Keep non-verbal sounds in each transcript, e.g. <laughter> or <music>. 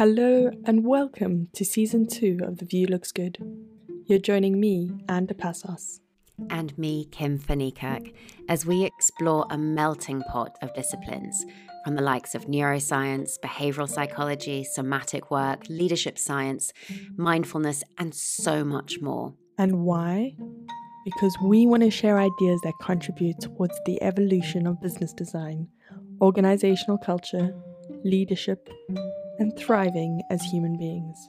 Hello and welcome to season two of The View Looks Good. You're joining me, Anne de Passos. And me, Kim Fannikirk, as we explore a melting pot of disciplines from the likes of neuroscience, behavioral psychology, somatic work, leadership science, mindfulness, and so much more. And why? Because we want to share ideas that contribute towards the evolution of business design, organizational culture, leadership, and thriving as human beings.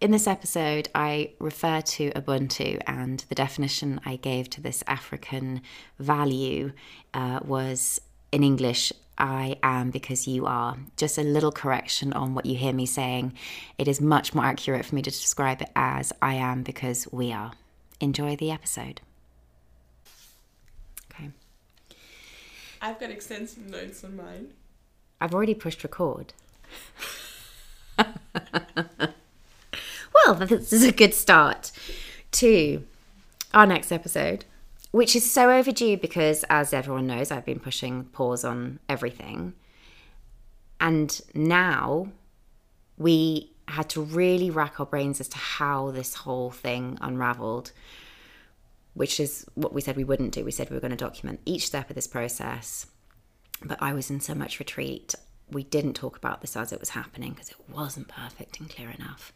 In this episode, I refer to Ubuntu, and the definition I gave to this African value uh, was in English I am because you are. Just a little correction on what you hear me saying. It is much more accurate for me to describe it as I am because we are. Enjoy the episode. Okay. I've got extensive notes on mine. I've already pushed record. well, this is a good start to our next episode, which is so overdue because, as everyone knows, I've been pushing pause on everything. And now we had to really rack our brains as to how this whole thing unraveled, which is what we said we wouldn't do. We said we were going to document each step of this process. But I was in so much retreat. We didn't talk about this as it was happening because it wasn't perfect and clear enough.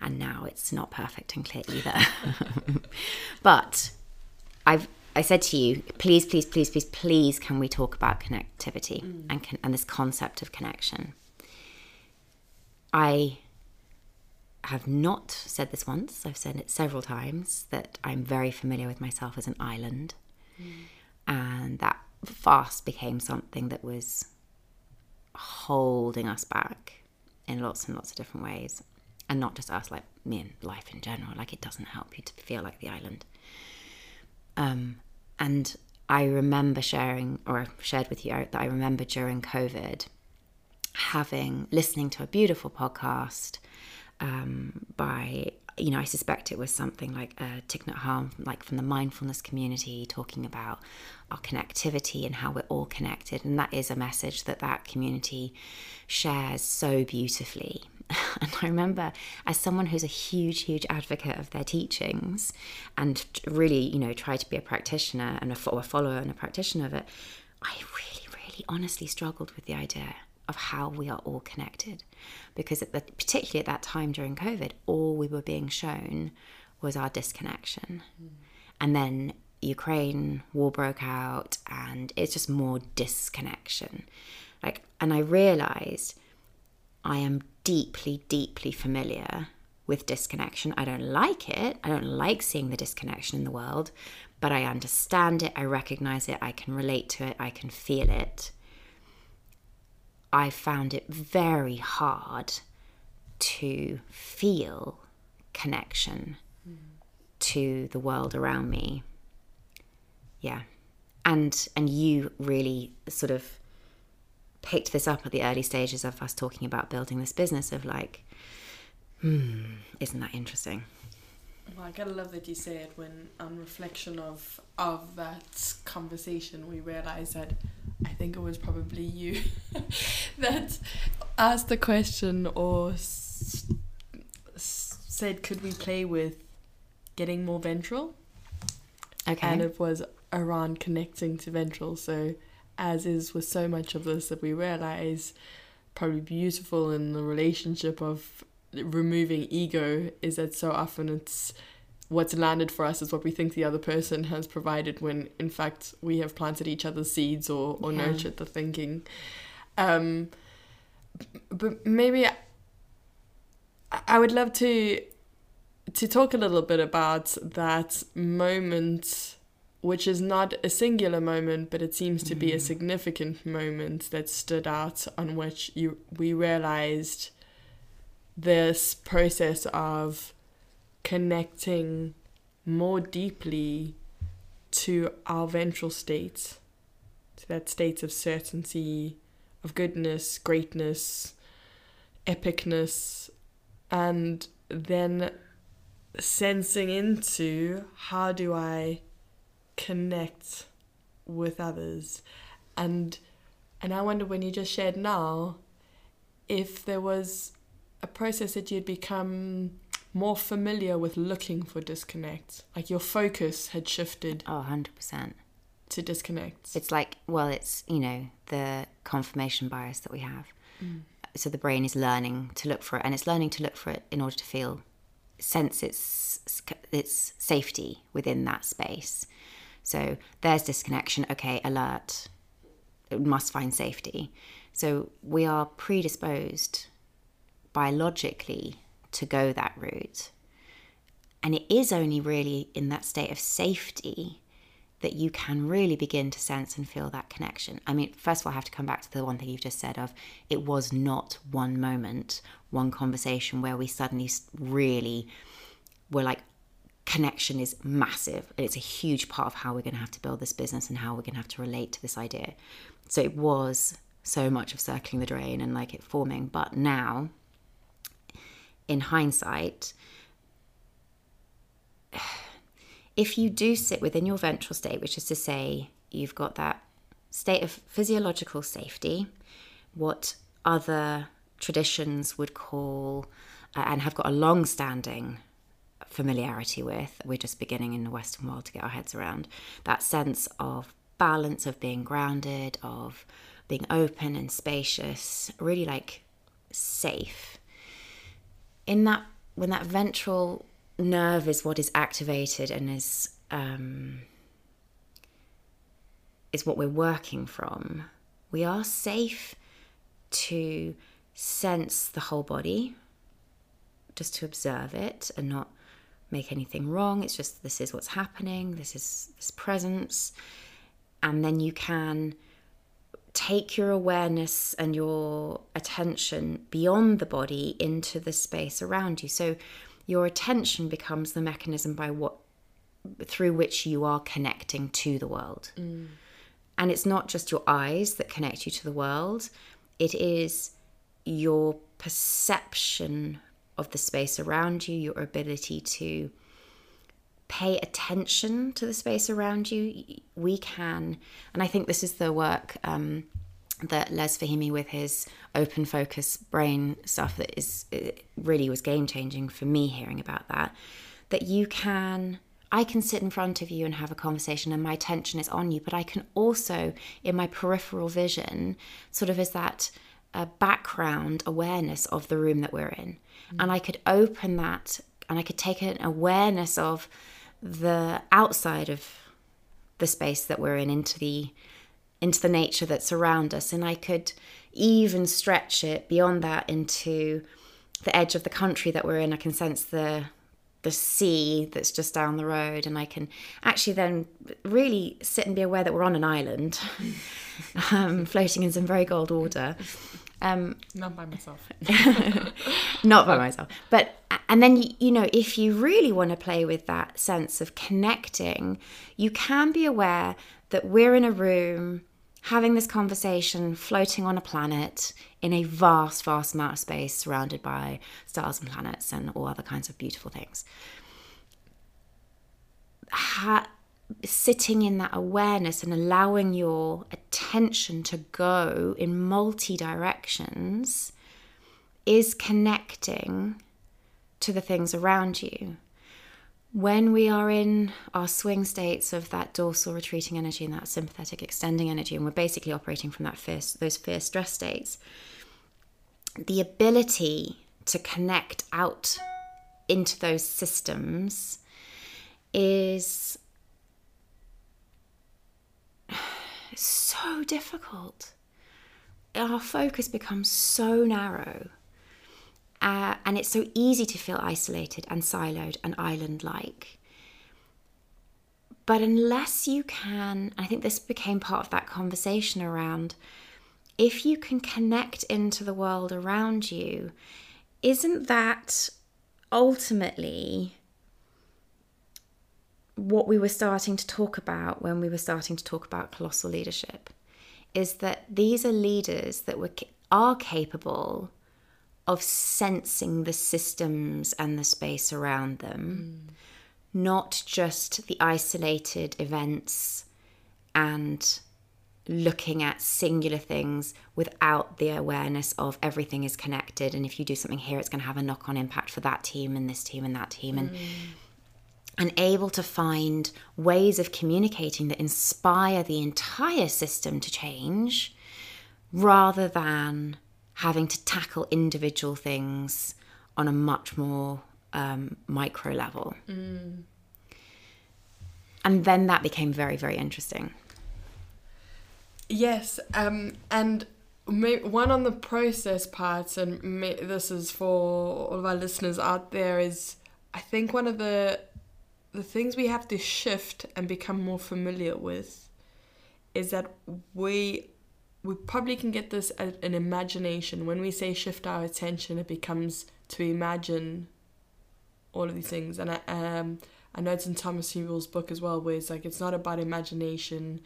And now it's not perfect and clear either. <laughs> but I've I said to you, please, please, please, please, please, can we talk about connectivity mm. and and this concept of connection? I have not said this once. I've said it several times that I'm very familiar with myself as an island, mm. and that fast became something that was holding us back in lots and lots of different ways, and not just us, like me and life in general. Like it doesn't help you to feel like the island. Um, and I remember sharing, or shared with you that I remember during COVID having listening to a beautiful podcast um, by you know I suspect it was something like uh, Thich Nhat Hanh, like from the mindfulness community, talking about our connectivity and how we're all connected, and that is a message that that community shares so beautifully. <laughs> And I remember, as someone who's a huge, huge advocate of their teachings and really, you know, try to be a practitioner and a, a follower and a practitioner of it, I really, really honestly struggled with the idea of how we are all connected. Because at the, particularly at that time during COVID, all we were being shown was our disconnection. Mm. And then Ukraine war broke out and it's just more disconnection. Like and I realized I am deeply, deeply familiar with disconnection. I don't like it. I don't like seeing the disconnection in the world, but I understand it. I recognize it. I can relate to it. I can feel it. I found it very hard to feel connection mm. to the world around me. Yeah. And and you really sort of picked this up at the early stages of us talking about building this business of like, hmm, isn't that interesting? Well, I gotta love that you say it when, on reflection of of that conversation, we realized that I think it was probably you <laughs> that asked the question or s- said, "Could we play with getting more ventral?" Okay, and it was around connecting to ventral. So as is with so much of this that we realize probably beautiful in the relationship of removing ego is that so often it's what's landed for us is what we think the other person has provided when in fact we have planted each other's seeds or, or yeah. nurtured the thinking um, but maybe I, I would love to to talk a little bit about that moment which is not a singular moment, but it seems to be a mm. significant moment that stood out on which you we realized this process of connecting more deeply to our ventral state, to that state of certainty, of goodness, greatness, epicness, and then sensing into how do I connect with others. And And I wonder when you just shared now if there was a process that you'd become more familiar with looking for disconnects. Like your focus had shifted Oh, 100%. to disconnects. It's like, well, it's, you know, the confirmation bias that we have. Mm. So the brain is learning to look for it, and it's learning to look for it in order to feel, sense its, its safety within that space. So there's disconnection. Okay, alert. It must find safety. So we are predisposed biologically to go that route. And it is only really in that state of safety that you can really begin to sense and feel that connection. I mean, first of all, I have to come back to the one thing you've just said of it was not one moment, one conversation where we suddenly really were like, connection is massive. It's a huge part of how we're going to have to build this business and how we're going to have to relate to this idea. So it was so much of circling the drain and like it forming. But now, in hindsight, if you do sit within your ventral state, which is to say, you've got that state of physiological safety, what other traditions would call uh, and have got a long standing familiarity with, we're just beginning in the Western world to get our heads around that sense of balance, of being grounded, of being open and spacious, really like safe. In that, when that ventral nerve is what is activated and is um, is what we're working from, we are safe to sense the whole body, just to observe it and not make anything wrong. It's just this is what's happening. This is this presence, and then you can take your awareness and your attention beyond the body into the space around you. So your attention becomes the mechanism by what through which you are connecting to the world. Mm. And it's not just your eyes that connect you to the world, it is your perception of the space around you, your ability to pay attention to the space around you. We can, and I think this is the work um, that Les Fehmi with his open focus brain stuff that is really was game changing for me hearing about that. That you can, I can sit in front of you and have a conversation and my attention is on you, but I can also, in my peripheral vision, sort of as that uh, background awareness of the room that we're in. Mm-hmm. And I could open that and I could take an awareness of the outside of the space that we're in into the into the nature that's around us. And i could even stretch it beyond that into the edge of the country that we're in. I can sense the the sea that's just down the road and i can actually then really sit and be aware that we're on an island <laughs> um, floating in some very gold water um, not by myself <laughs> not by myself but and then you know if you really want to play with that sense of connecting you can be aware that we're in a room having this conversation floating on a planet in a vast, vast amount of space surrounded by stars and planets and all other kinds of beautiful things. Ha- sitting in that awareness and allowing your attention to go in multi directions is connecting to the things around you. When we are in our swing states of that dorsal retreating energy and that sympathetic extending energy, and we're basically operating from that fear, those fear stress states, the ability to connect out into those systems is so difficult. Our focus becomes so narrow uh, and it's so easy to feel isolated and siloed and island like. But unless you can, I think this became part of that conversation around if you can connect into the world around you, isn't that ultimately what we were starting to talk about when we were starting to talk about colossal leadership? Is that these are leaders that were, are capable of sensing the systems and the space around them, mm. not just the isolated events and looking at singular things without the awareness of everything is connected and if you do something here it's going to have a knock-on impact for that team and this team and that team and and able to find ways of communicating that inspire the entire system to change rather than having to tackle individual things on a much more um, micro level. And then that became very, very interesting. Yes, um, and one on the process parts, and this is for all of our listeners out there, is I think one of the the things we have to shift and become more familiar with is that we we probably can get this at an imagination. When we say shift our attention, it becomes to imagine all of these things. And I um I know it's in Thomas Sewell's book as well, where it's like it's not about imagination,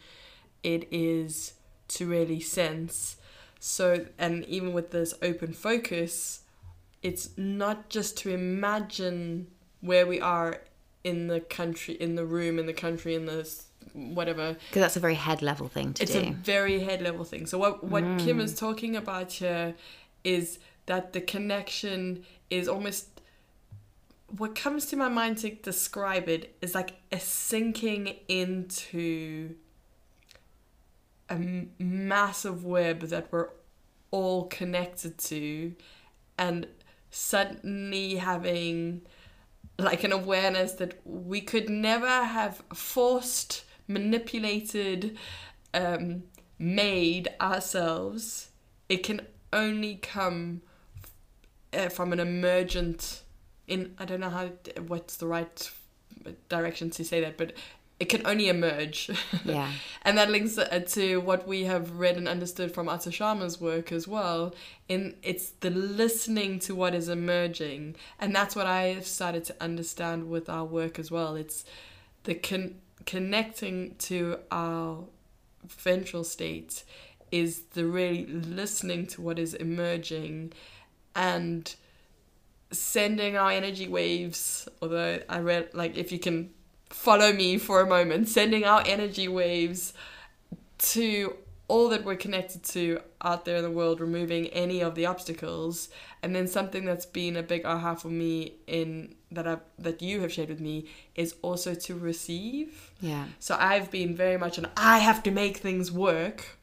it is to really sense. So and even with this open focus, it's not just to imagine where we are in the country, in the room, in the country, in the whatever. Because that's a very head level thing to It's do. a very head level thing. So what what mm. Kim is talking about here is that the connection is almost what comes to my mind to describe it is like a sinking into a m- massive web that we're all connected to and suddenly having like an awareness that we could never have forced, manipulated, um, made ourselves. It can only come uh, from an emergent. In I don't know how what's the right direction to say that, but it can only emerge. <laughs> Yeah. and that links uh, to what we have read and understood from Otto Scharmer's work as well. In it's the listening to what is emerging, and that's what I have started to understand with our work as well. It's the con- connecting to our ventral state is the really listening to what is emerging and sending our energy waves although i read like if you can follow me for a moment sending our energy waves to all that we're connected to out there in the world removing any of the obstacles and then something that's been a big aha for me in that I that you have shared with me is also to receive Yeah. so I've been very much an I have to make things work.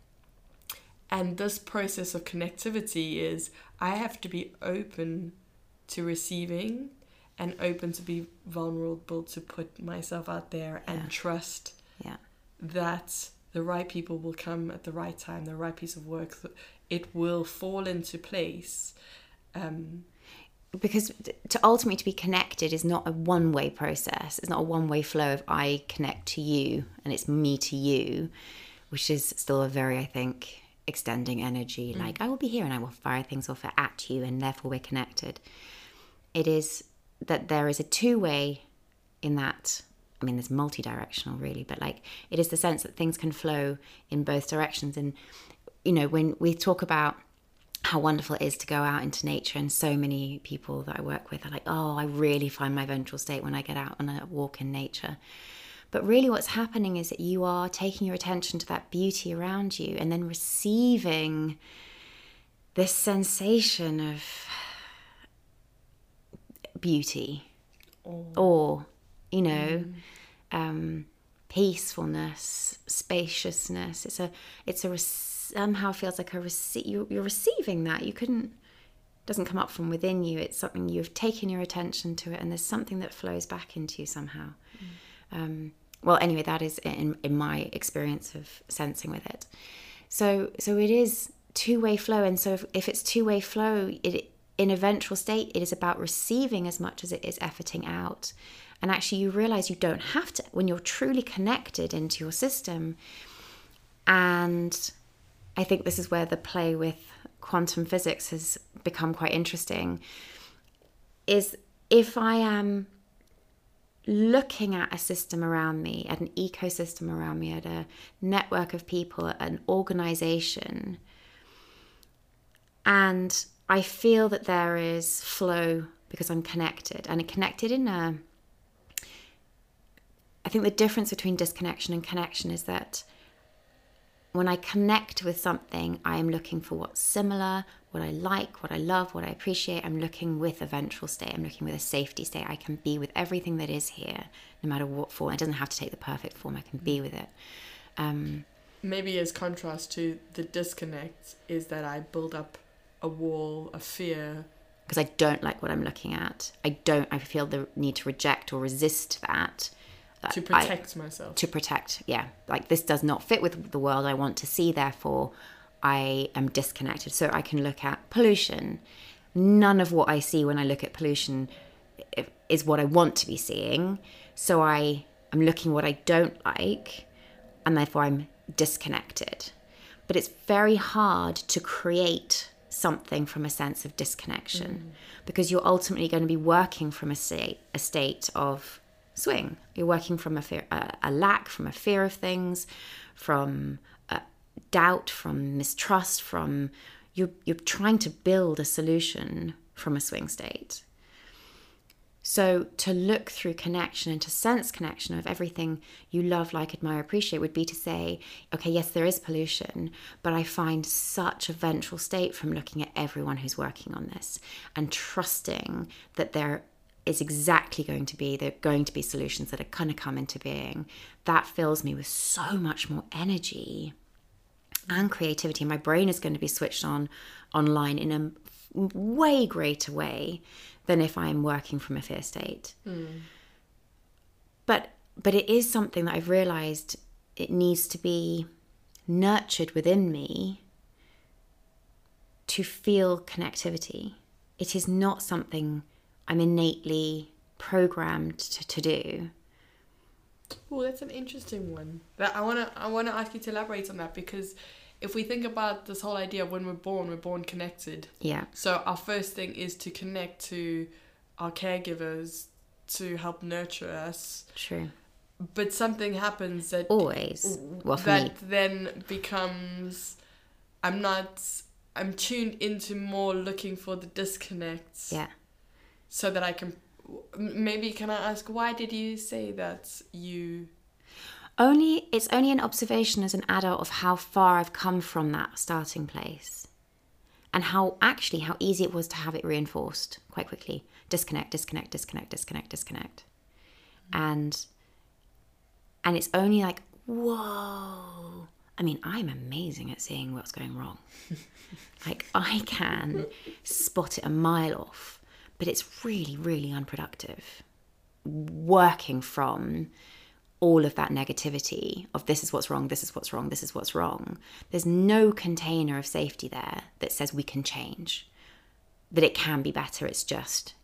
And this process of connectivity is I have to be open to receiving and open to be vulnerable to put myself out there and Yeah. trust Yeah. that the right people will come at the right time, the right piece of work, it will fall into place. Um, because to ultimately to be connected is not a one way process it's not a one way flow of i connect to you and it's me to you which is still a very i think extending energy like i will be here and i will fire things off at you and therefore we're connected it is that there is a two way in that i mean there's multi-directional really but like it is the sense that things can flow in both directions. And you know when we talk about how wonderful it is to go out into nature and so many people that i work with are like oh i really find my ventral state when i get out on a walk in nature. But really what's happening is that you are taking your attention to that beauty around you and then receiving this sensation of beauty. Or you know um, peacefulness spaciousness. It's a it's a somehow feels like a rece- you, you're receiving that. You couldn't doesn't come up from within you. It's something you've taken your attention to it and there's something that flows back into you somehow. Um, well anyway that is in, in my experience of sensing with it. So so it is two-way flow and so if, if it's two-way flow it in a ventral state it is about receiving as much as it is efforting out. And actually you realize you don't have to when you're truly connected into your system. And i think this is where the play with quantum physics has become quite interesting is if i am looking at a system around me, at an ecosystem around me, at a network of people, an organization, and I feel that there is flow because I'm connected and connected in a. I think the difference between disconnection and connection is that when I connect with something, I am looking for what's similar, what I like, what I love, what I appreciate. I'm looking with a ventral state. I'm looking with a safety state. I can be with everything that is here, no matter what form. It doesn't have to take the perfect form. I can be with it. Um, Maybe as contrast to the disconnect is that I build up a wall of fear. because I don't like what I'm looking at. I don't. I feel the need to reject or resist that. To I- protect myself. to protect. Yeah, like this does not fit with the world I want to see. Therefore, I am disconnected. So I can look at pollution. None of what I see when I look at pollution eh, is what I want to be seeing. So I am looking what I don't like, and therefore I'm disconnected. But it's very hard to create something from a sense of disconnection mm. because you're ultimately going to be working from a state a state of swing. You're working from a fear, a, a lack, from a fear of things, from doubt, from mistrust, from you're you're trying to build a solution from a swing state. So to look through connection and to sense connection of everything you love, like, admire, appreciate would be to say, okay, yes, there is pollution, but I find such a ventral state from looking at everyone who's working on this and trusting that there is exactly going to be there going to be solutions that are going to come into being. That fills me with so much more energy and creativity. My brain is going to be switched on online in a way greater way than if I'm working from a fear state. But but it is something that I've realized it needs to be nurtured within me to feel connectivity. It is not something I'm innately programmed to, to do. Oh, that's an interesting one. That I wanna I wanna ask you to elaborate on that because if we think about this whole idea of when we're born, we're born connected. Yeah. So our first thing is to connect to our caregivers to help nurture us. True. But something happens that Always. Well, that me. then becomes I'm not I'm tuned into more looking for the disconnects Yeah. so that I can maybe can I ask why did you say that you Only it's only an observation as an adult of how far I've come from that starting place. And how actually how easy it was to have it reinforced quite quickly. Disconnect, disconnect, disconnect, disconnect, disconnect. And and it's only like, whoa. I mean, I'm amazing at seeing what's going wrong. <laughs> like I can spot it a mile off, but it's really, really unproductive. Working from all of that negativity of this is what's wrong, this is what's wrong, this is what's wrong. There's no container of safety there that says we can change, that it can be better. It's just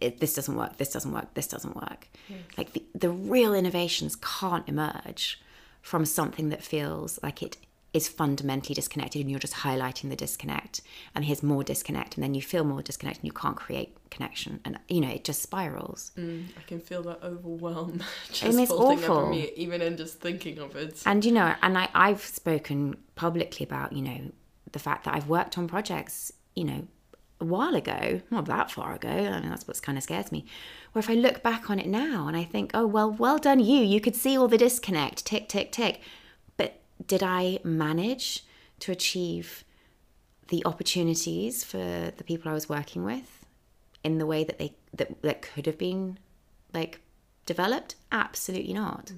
it, this doesn't work, this doesn't work, this doesn't work. Hmm. Like the, the real innovations can't emerge from something that feels like it is fundamentally disconnected and you're just highlighting the disconnect and here's more disconnect and then you feel more disconnect and you can't create connection and you know it just spirals Mm, I can feel that overwhelm <laughs> just it's awful. me even in just thinking of it. And you know, and I, I've spoken publicly about, you know, the fact that I've worked on projects, you know, a while ago, not that far ago. I mean, that's what's kind of scares me. Where if I look back on it now and I think, oh, well, well done you. You could see all the disconnect, tick, tick, tick. Did I manage to achieve the opportunities for the people I was working with in the way that they that, that could have been like developed? Absolutely not.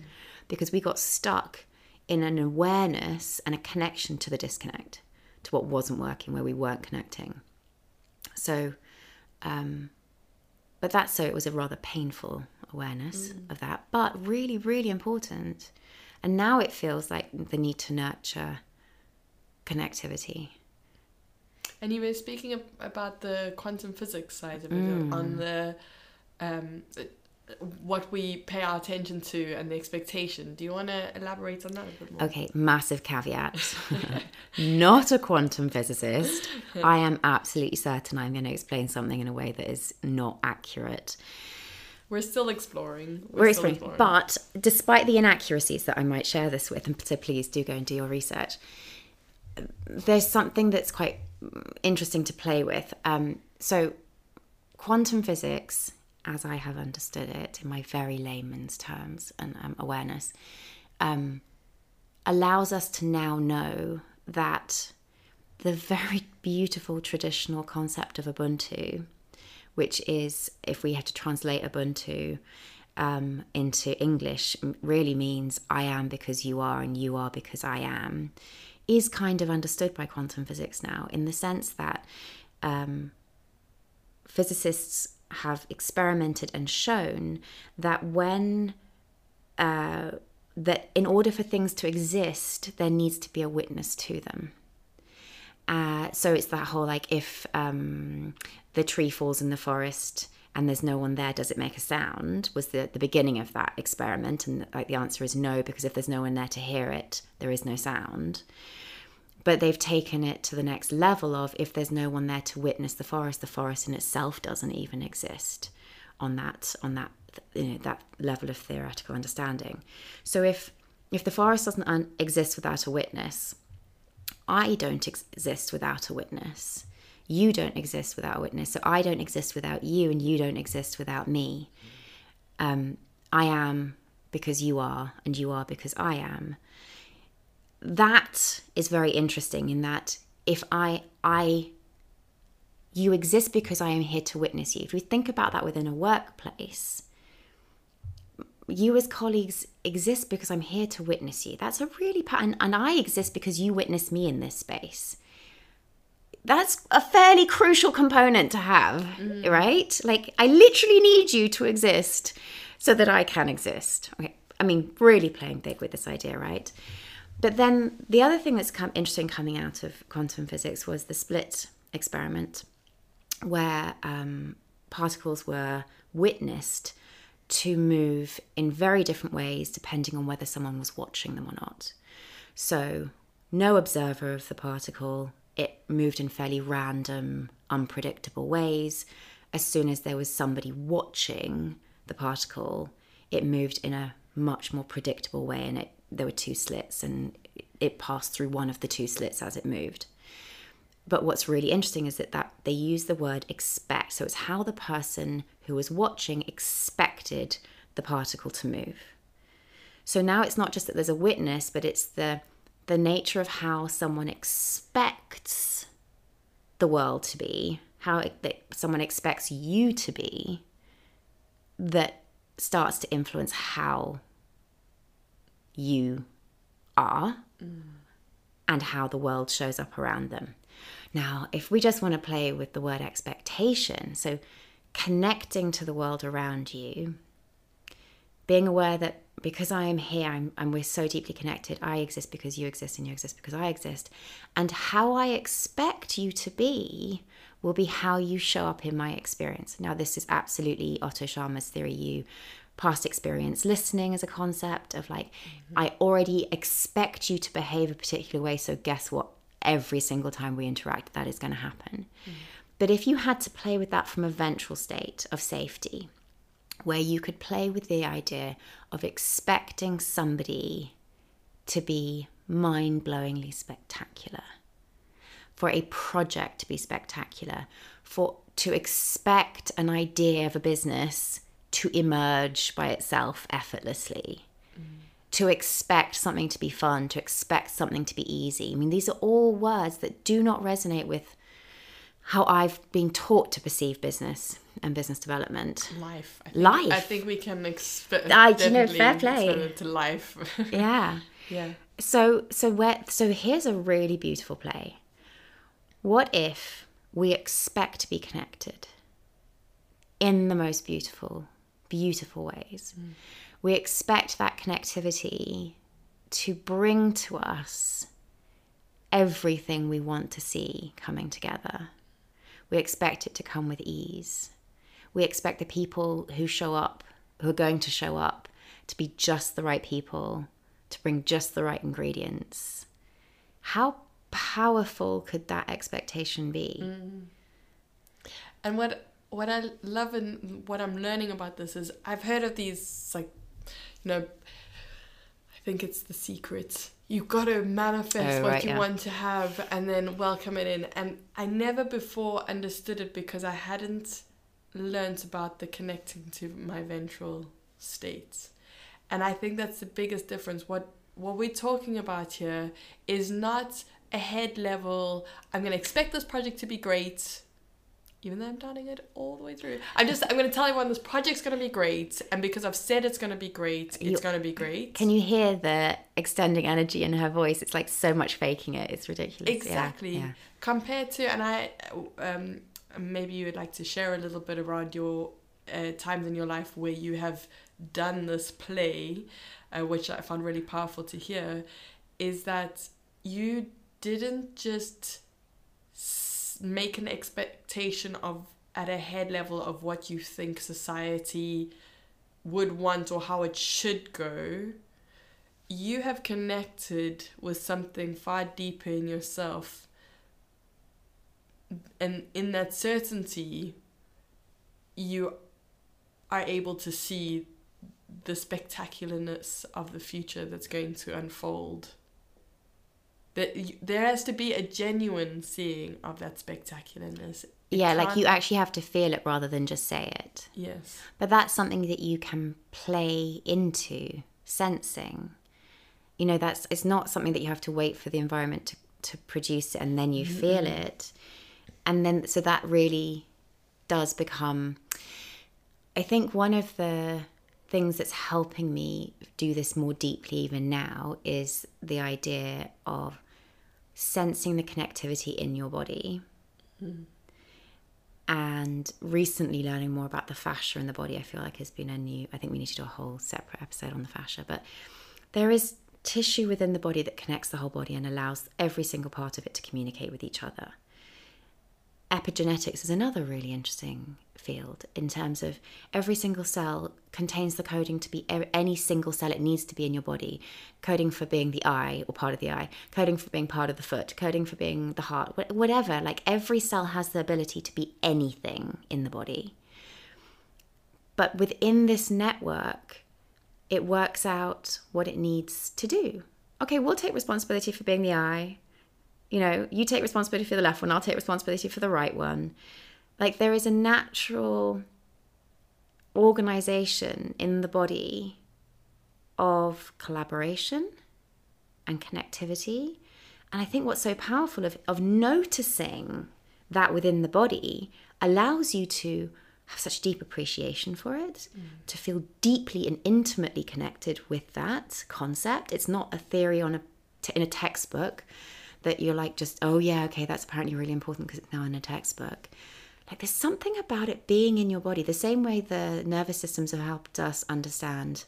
Because we got stuck in an awareness and a connection to the disconnect, to what wasn't working, where we weren't connecting. So, um, but that's so it was a rather painful awareness of that, but really, really important. And now it feels like the need to nurture connectivity. And you were speaking ab- about the quantum physics side of it, Mm. on the um, what we pay our attention to and the expectation. Do you want to elaborate on that a bit more? Okay, massive caveat. <laughs> <laughs> Not a quantum physicist. <laughs> I am absolutely certain I'm going to explain something in a way that is not accurate. We're still exploring. We're still explaining. But despite the inaccuracies that I might share this with, and so please do go and do your research, there's something that's quite interesting to play with. Um, so, quantum physics, as I have understood it in my very layman's terms and um, awareness, um, allows us to now know that the very beautiful traditional concept of Ubuntu, which is, if we had to translate Ubuntu um, into English, really means I am because you are and you are because I am, is kind of understood by quantum physics now in the sense that um, physicists have experimented and shown that when uh, that in order for things to exist, there needs to be a witness to them. Uh, so it's that whole like if um, the tree falls in the forest and there's no one there, does it make a sound? Was the the beginning of that experiment, and like the answer is no because if there's no one there to hear it, there is no sound. But they've taken it to the next level of if there's no one there to witness the forest, the forest in itself doesn't even exist on that on that you know that level of theoretical understanding. So if if the forest doesn't un- exist without a witness, I don't ex- exist without a witness. You don't exist without a witness. So I don't exist without you, and you don't exist without me. Um, I am because you are, and you are because I am. That is very interesting in that if I I you exist because I am here to witness you. If we think about that within a workplace, you as colleagues exist because I'm here to witness you. That's a really pattern, and I exist because you witness me in this space. That's a fairly crucial component to have, mm. right? Like I literally need you to exist so that I can exist. Okay. I mean, really playing big with this idea, right? But then the other thing that's come interesting coming out of quantum physics was the slit experiment, where um, particles were witnessed to move in very different ways depending on whether someone was watching them or not. So, no observer of the particle, it moved in fairly random, unpredictable ways. As soon as there was somebody watching the particle, it moved in a much more predictable way and it there were two slits and it passed through one of the two slits as it moved. But what's really interesting is that, that they use the word expect. So it's how the person who was watching expected the particle to move. So now it's not just that there's a witness, but it's the the nature of how someone expects the world to be, how it, that someone expects you to be, that starts to influence how you are mm. and how the world shows up around them. Now, if we just want to play with the word expectation, so connecting to the world around you, being aware that because I am here I'm, and we're so deeply connected, I exist because you exist and you exist because I exist. And how I expect you to be will be how you show up in my experience. Now, this is absolutely Otto Scharmer's theory. You past experience listening as a concept of like, mm-hmm. I already expect you to behave a particular way. So, guess what? Every single time we interact, that is going to happen. Mm. But if you had to play with that from a ventral state of safety, where you could play with the idea of expecting somebody to be mind blowingly spectacular, for a project to be spectacular, for to expect an idea of a business to emerge by itself effortlessly to expect something to be fun, to expect something to be easy. I mean, these are all words that do not resonate with how I've been taught to perceive business and business development. Life. I think, life. I think we can expect. I, you know, fair play. To life. <laughs> yeah. Yeah. So, so where? So here's a really beautiful play. What if we expect to be connected in the most beautiful, beautiful ways? Mm we expect that connectivity to bring to us everything we want to see coming together. We expect it to come with ease. We expect the people who show up, who are going to show up, to be just the right people, to bring just the right ingredients. How powerful could that expectation be? Mm. And what what I love and what I'm learning about this is I've heard of these like know, I think it's the secret. You've gotta manifest oh, what right, you yeah. want to have and then welcome it in. And I never before understood it because I hadn't learned about the connecting to my ventral states. And I think that's the biggest difference. What what we're talking about here is not a head level. I'm gonna expect this project to be great, even though I'm doubting it all the way through. I'm just I'm gonna tell everyone this project's gonna be great, and because I've said it's gonna be great, it's gonna be great. Can you hear the extending energy in her voice? It's like so much faking it. It's ridiculous. Exactly yeah. compared to and i um maybe you would like to share a little bit around your uh, times in your life where you have done this play uh, which i found really powerful to hear is that you didn't just make an expectation of at a head level of what you think society would want or how it should go you have connected with something far deeper in yourself. And in that certainty you are able to see the spectacularness of the future that's going to unfold that there has to be a genuine seeing of that spectacularness It Yeah, like you actually have to feel it rather than just say it. yes But that's something that you can play into sensing. You know, that's it's not something that you have to wait for the environment to, to produce it and then you feel it. And then so that really does become I think one of the things that's helping me do this more deeply even now is the idea of sensing the connectivity in your body. Hmm. And recently learning more about the fascia in the body i feel like has been a new i think we need to do a whole separate episode on the fascia but there is tissue within the body that connects the whole body and allows every single part of it to communicate with each other. Epigenetics is another really interesting field in terms of every single cell contains the coding to be any single cell it needs to be in your body. Coding for being the eye or part of the eye coding for being part of the foot coding for being the heart whatever like every cell has the ability to be anything in the body. But within this network it works out what it needs to do. Okay we'll take responsibility for being the eye. You know, you take responsibility for the left one, I'll take responsibility for the right one. Like there is a natural organization in the body of collaboration and connectivity. And I think what's so powerful of, of noticing that within the body allows you to have such deep appreciation for it, mm. to feel deeply and intimately connected with that concept. It's not a theory on a t- in a textbook that you're like just oh yeah okay that's apparently really important because it's now in a textbook. Like there's something about it being in your body, the same way the nervous systems have helped us understand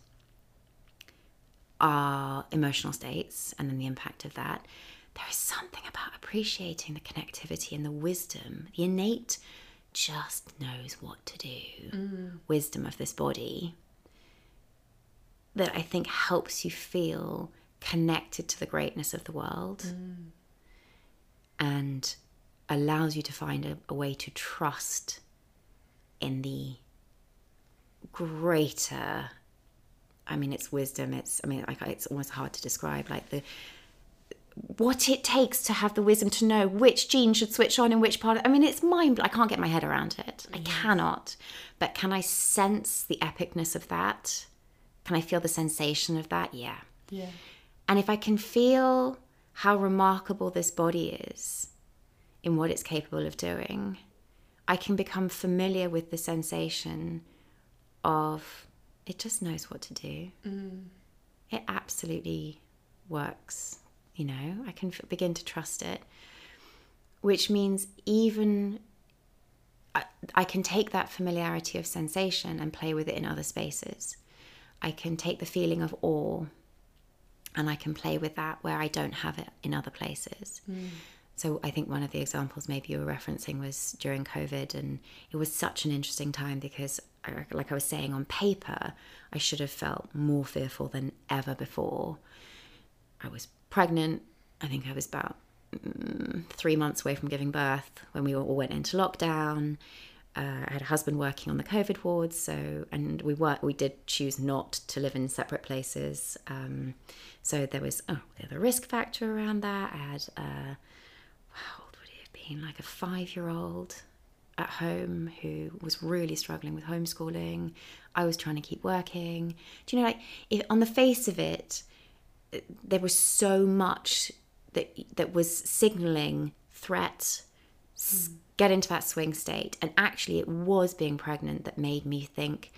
our emotional states and then the impact of that. There is something about appreciating the connectivity and the wisdom, the innate just knows what to do. Mm. Wisdom of this body that I think helps you feel connected to the greatness of the world. Mm. And allows you to find a, a way to trust in the greater I mean, it's wisdom. It's, I mean, like it's almost hard to describe. Like the what it takes to have the wisdom to know which gene should switch on in which part. I mean, it's mind. I can't get my head around it. I cannot. But can I sense the epicness of that? Can I feel the sensation of that? Yeah. yeah And if I can feel how remarkable this body is in what it's capable of doing, I can become familiar with the sensation of it just knows what to do. Mm. It absolutely works. You know, I can f- begin to trust it, which means even I, I can take that familiarity of sensation and play with it in other spaces. I can take the feeling of awe and I can play with that where I don't have it in other places. Mm. So I think one of the examples maybe you were referencing was during COVID, and it was such an interesting time because, I- like I was saying, on paper, I should have felt more fearful than ever before. I was pregnant. I think I was about mm, three months away from giving birth when we all went into lockdown. Uh, I had a husband working on the COVID wards, so and we were we did choose not to live in separate places. Um, so there was oh the risk factor around that. I had uh, how old would he have been? Like a five year old at home who was really struggling with homeschooling. I was trying to keep working. Do you know, like, if, on the face of it, there was so much that that was signaling threat s hmm. get into that swing state and actually it was being pregnant that made me think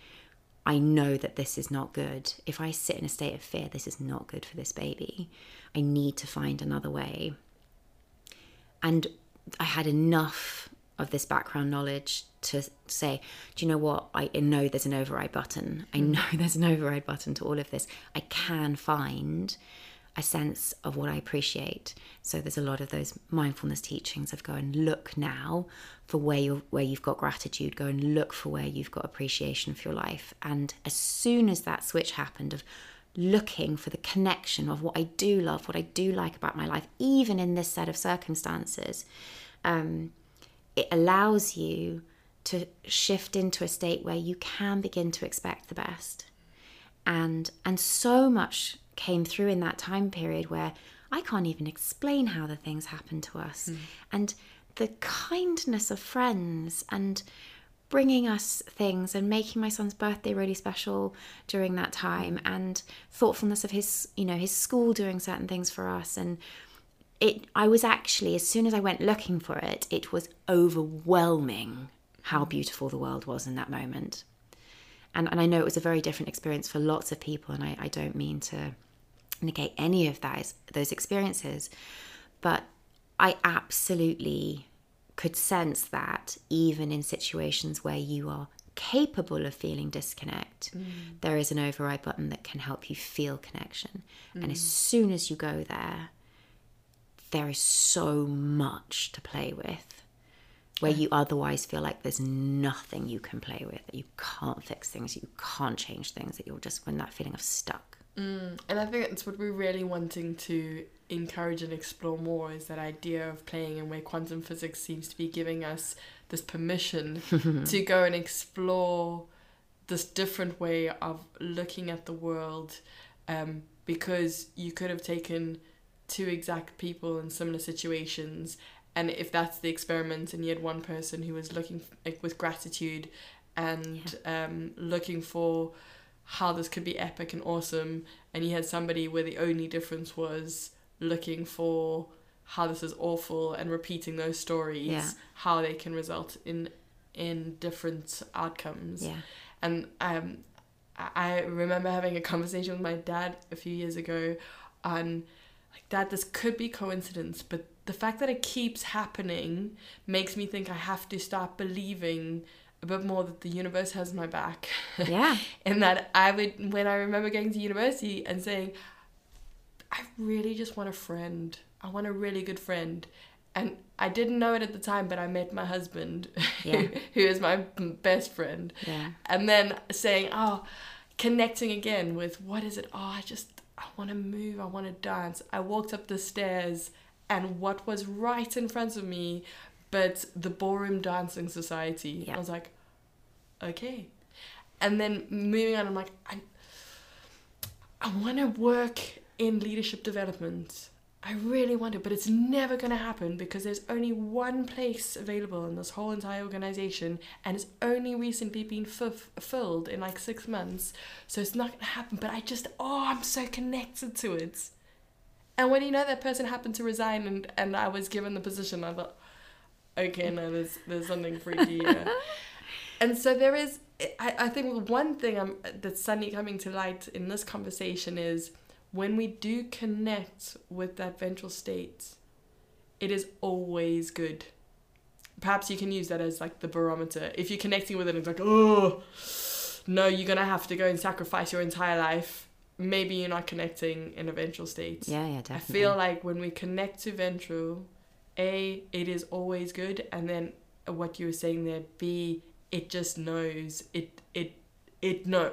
i know that this is not good if i sit in a state of fear this is not good for this baby i need to find another way and i had enough of this background knowledge to say, do you know what? I know there's an override button. I mm. know <laughs> there's an override button to all of this. I can find a sense of what I appreciate. So there's a lot of those mindfulness teachings of go and look now for where you where you've got gratitude. Go and look for where you've got appreciation for your life. And as soon as that switch happened of looking for the connection of what I do love, what I do like about my life, even in this set of circumstances, um, it allows you to shift into a state where you can begin to expect the best. And and so much came through in that time period where I can't even explain how the things happened to us. Mm. And the kindness of friends and bringing us things and making my son's birthday really special during that time and thoughtfulness of his you know his school doing certain things for us and it I was actually as soon as I went looking for it, it was overwhelming how beautiful the world was in that moment. And and I know it was a very different experience for lots of people, and I, I don't mean to negate any of that those experiences, but I absolutely could sense that even in situations where you are capable of feeling disconnect, mm. there is an override button that can help you feel connection. Mm. And as soon as you go there, there is so much to play with where you otherwise feel like there's nothing you can play with that you can't fix things you can't change things that you're just in that feeling of stuck mm. and i think that's what we're really wanting to encourage and explore more is that idea of playing and where quantum physics seems to be giving us this permission <laughs> to go and explore this different way of looking at the world um, because you could have taken two exact people in similar situations and if that's the experiment and you had one person who was looking like with gratitude and yeah. um, looking for how this could be epic and awesome and you had somebody where the only difference was looking for how this is awful and repeating those stories yeah. how they can result in in different outcomes yeah and um I remember having a conversation with my dad a few years ago on like that this could be coincidence but the fact that it keeps happening makes me think i have to start believing a bit more that the universe has my back <laughs> yeah and that i would when i remember going to university and saying i really just want a friend i want a really good friend and I didn't know it at the time, but I met my husband, <laughs> yeah. who is my best friend. Yeah. And then saying, oh, connecting again with what is it? Oh, I just I want to move, I want to dance. I walked up the stairs, and what was right in front of me, but the Ballroom Dancing Society. Yeah. I was like, okay. And then moving on, I'm like, I, I want to work in leadership development. I really want to, but it's never going to happen because there's only one place available in this whole entire organization and it's only recently been f- filled in like six months. So it's not going to happen, but I just, oh, I'm so connected to it. And when you know that person happened to resign and, and I was given the position, I thought, okay, no, there's, there's something freaky here. <laughs> and so there is, I, I think one thing I'm, that's suddenly coming to light in this conversation is when we do connect with that ventral state, it is always good. Perhaps you can use that as like the barometer. If you're connecting with it, it's like, oh, no, you're gonna have to go and sacrifice your entire life. Maybe you're not connecting in a ventral state. Yeah, yeah, definitely. I feel like when we connect to ventral, A, it is always good, and then what you were saying there, B, it just knows. It it it no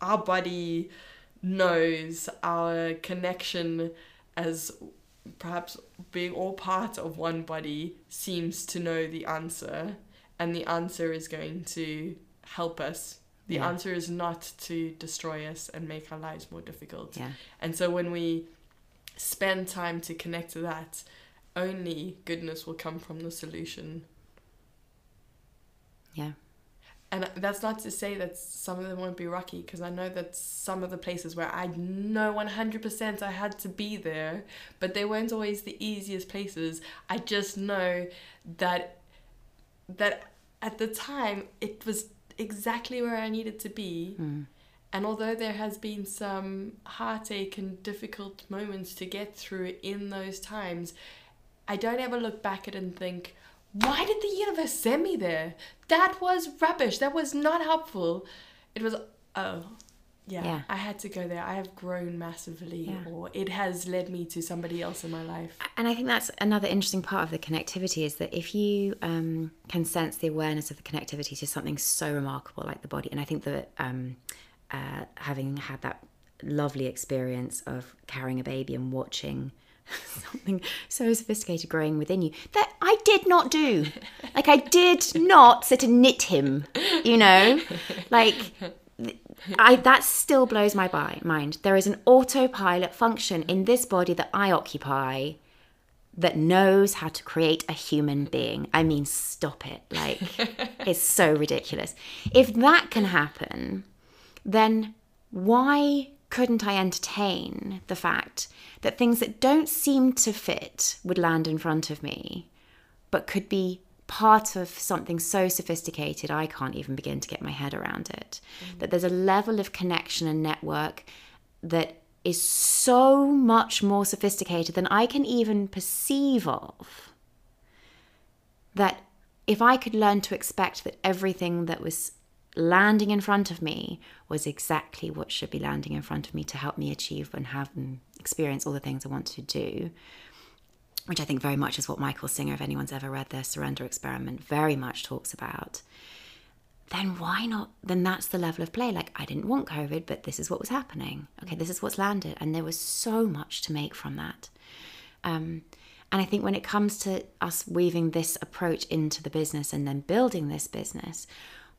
our body knows our connection as perhaps being all part of one body seems to know the answer. And the answer is going to help us. The yeah. answer is not to destroy us and make our lives more difficult. Yeah. and so when we spend time to connect to that only goodness will come from the solution. Yeah and that's not to say that some of them won't be rocky because I know that some of the places where I know 100% I had to be there, but they weren't always the easiest places. I just know that that at the time it was exactly where I needed to be. Mm. And although there has been some heartache and difficult moments to get through in those times, I don't ever look back at it and think, why did the universe send me there? That was rubbish. That was not helpful. It was, oh, yeah, Yeah. I had to go there. I have grown massively, Yeah. or it has led me to somebody else in my life. And I think that's another interesting part of the connectivity is that if you um, can sense the awareness of the connectivity to something so remarkable like the body, and I think that um, uh, having had that lovely experience of carrying a baby and watching <laughs> something so sophisticated growing within you that I did not do. Like, I did not sit and knit him, you know? Like, I that still blows my bi- mind. There is an autopilot function in this body that I occupy that knows how to create a human being. I mean, stop it. Like <laughs> it's so ridiculous. If that can happen, then why couldn't I entertain the fact that things that don't seem to fit would land in front of me, but could be part of something so sophisticated I can't even begin to get my head around it? Mm. That there's a level of connection and network that is so much more sophisticated than I can even perceive of. That if I could learn to expect that everything that was landing in front of me was exactly what should be landing in front of me to help me achieve and have and experience all the things I want to do, which I think very much is what Michael Singer, if anyone's ever read the Surrender Experiment, very much talks about then why not? Then that's the level of play. Like, I didn't want COVID, but this is what was happening. Okay, this is what's landed. And there was so much to make from that. Um, and I think when it comes to us weaving this approach into the business and then building this business,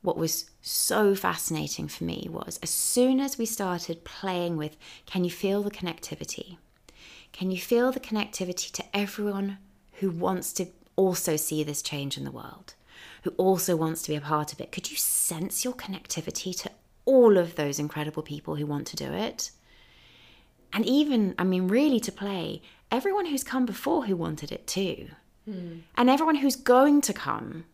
what was so fascinating for me was as soon as we started playing with can you feel the connectivity? Can you feel the connectivity to everyone who wants to also see this change in the world? who also wants to be a part of it. Could you sense your connectivity to all of those incredible people who want to do it? And even, I mean, really to play, everyone who's come before who wanted it too. Hmm. And everyone who's going to come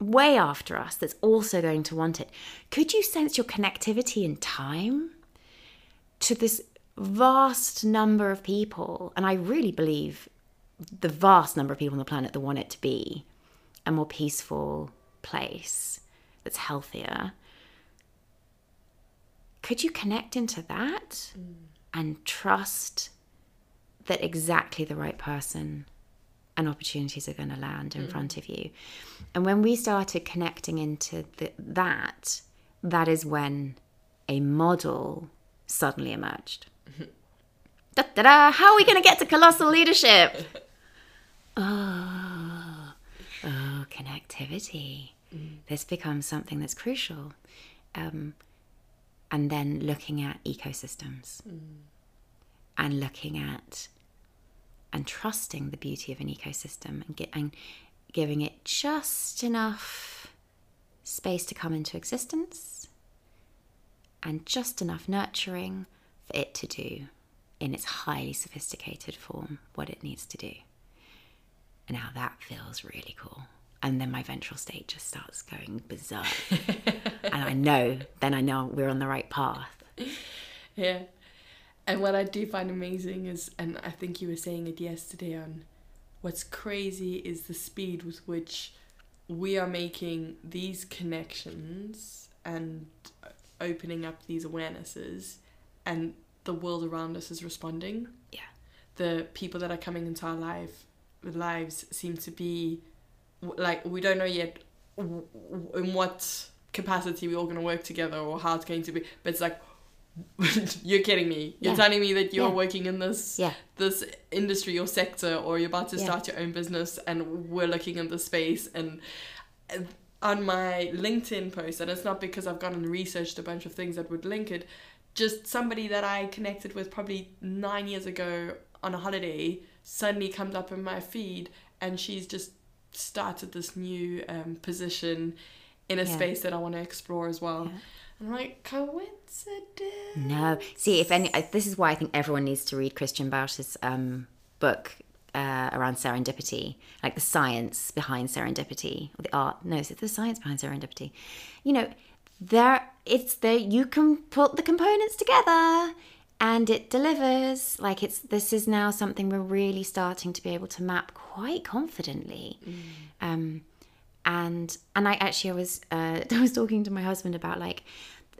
way after us that's also going to want it. Could you sense your connectivity in time to this vast number of people? And I really believe the vast number of people on the planet that want it to be a more peaceful place that's healthier. Could you connect into that mm. and trust that exactly the right person and opportunities are going to land in mm. front of you? And when we started connecting into the, that, that is when a model suddenly emerged. da, da, da, how are we going to get to colossal leadership? <laughs> Oh, oh, connectivity. Mm. This becomes something that's crucial. Um, and then looking at ecosystems mm. and looking at and trusting the beauty of an ecosystem and, get, and giving it just enough space to come into existence and just enough nurturing for it to do in its highly sophisticated form what it needs to do. And now that feels really cool. And then my ventral state just starts going berserk. <laughs> and I know, then I know we're on the right path. Yeah. And what I do find amazing is, and I think you were saying it yesterday on what's crazy is the speed with which we are making these connections and opening up these awarenesses, and the world around us is responding. Yeah. The people that are coming into our life lives seem to be like we don't know yet in what capacity we're all going to work together or how it's going to be but it's like <laughs> you're kidding me you're Yeah. telling me that you're Yeah. working in this Yeah. this industry or sector or you're about to start your own business and we're looking in the space and and on my linkedin post and it's not because i've gone and researched a bunch of things that would link it just somebody that i connected with probably nine years ago on a holiday suddenly comes up in my feed and she's just started this new um, position in a space that I want to explore as well. I'm like, coincidence. No. See, if any, this is why I think everyone needs to read Christian Busch's um, book uh, around serendipity, like the science behind serendipity, or the art. No, it's the science behind serendipity? You know, there it's there. You can put the components together, and it delivers. Like it's this is now something we're really starting to be able to map quite confidently. Um, and and I actually I was uh, <laughs> I was talking to my husband about like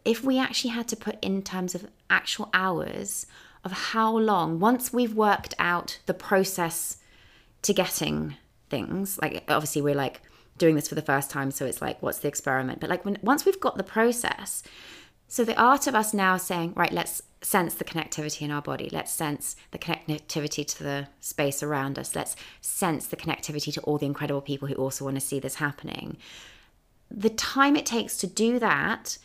if we actually had to put in terms of actual hours of how long once we've worked out the process to getting things like obviously we're like doing this for the first time so it's like what's the experiment? But like when once we've got the process so the art of us now saying right let's sense the connectivity in our body. Let's sense the connectivity to the space around us. Let's sense the connectivity to all the incredible people who also want to see this happening. The time it takes to do that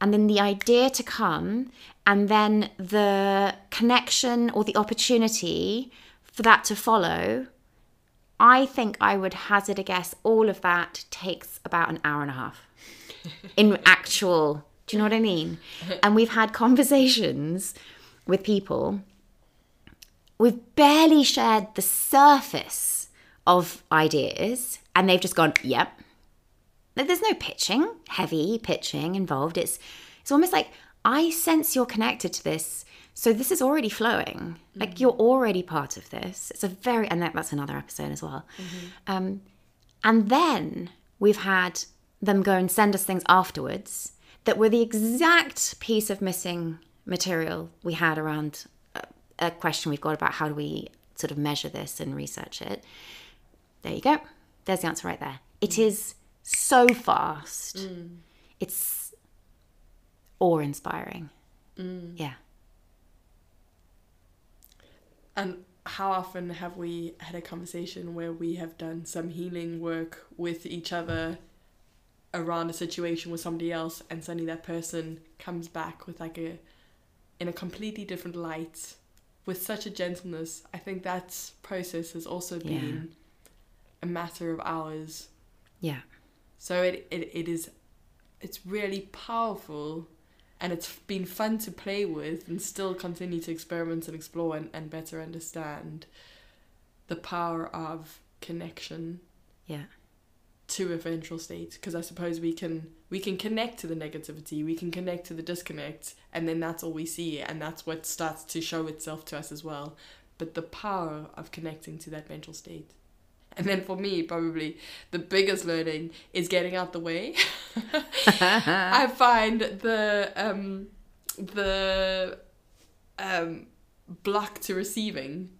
and then the idea to come and then the connection or the opportunity for that to follow i think i would hazard a guess all of that takes about an hour and a half in actual do you know what i mean <laughs> and we've had conversations with people we've barely shared the surface of ideas and they've just gone yep there's no pitching, heavy pitching involved. It's it's almost like I sense you're connected to this, so this is already flowing. Like you're already part of this. It's a very and that, that's another episode as well. Um, and then we've had them go and send us things afterwards that were the exact piece of missing material we had around a, a question we've got about how do we sort of measure this and research it. There you go. There's the answer right there. It is so fast. Mm. It's awe inspiring. Mm. Yeah. And how often have we had a conversation where we have done some healing work with each other around a situation with somebody else and suddenly that person comes back with like a in a completely different light with such a gentleness. I think that process has also Yeah. been a matter of hours. Yeah. So it, it, it is it's really powerful and it's been fun to play with and still continue to experiment and explore and, and better understand the power of connection Yeah. To a ventral state because I suppose we can we can connect to the negativity, we can connect to the disconnect, and then that's all we see, and that's what starts to show itself to us as well. But the power of connecting to that mental state. And then for me, probably the biggest learning is getting out the way. <laughs> I find the um, the um, block to receiving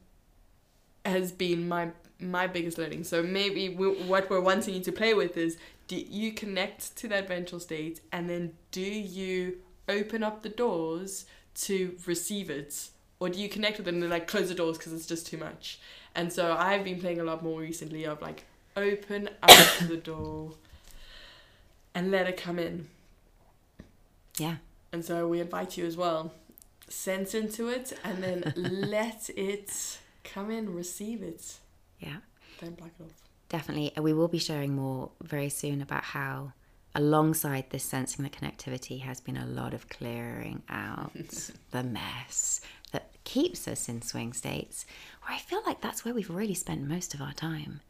has been my my biggest learning. So maybe we, what we're wanting you to play with is do you connect to that ventral state and then do you open up the doors to receive it? Or do you connect with it and then like close the doors because it's just too much? And so i've been playing a lot more recently of like open up <coughs> the door and let it come in. Yeah. and so we invite you as well. Sense into it and then <laughs> let it come in receive it Yeah. don't block it off Definitely. We will be sharing more very soon about how, alongside this sensing the connectivity, has been a lot of clearing out <laughs> the mess that keeps us in swing states, where I feel like that's where we've really spent most of our time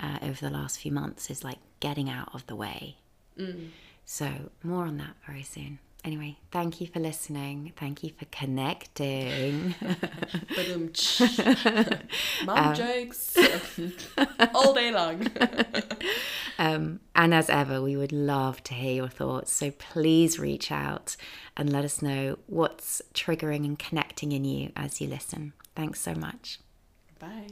uh, over the last few months, is like getting out of the way. So, more on that very soon. Anyway, thank you for listening. Thank you for connecting. <laughs> Tsh. Mum jokes <laughs> all day long. <laughs> Um, and as ever, we would love to hear your thoughts. So please reach out and let us know what's triggering and connecting in you as you listen. Thanks so much. Bye.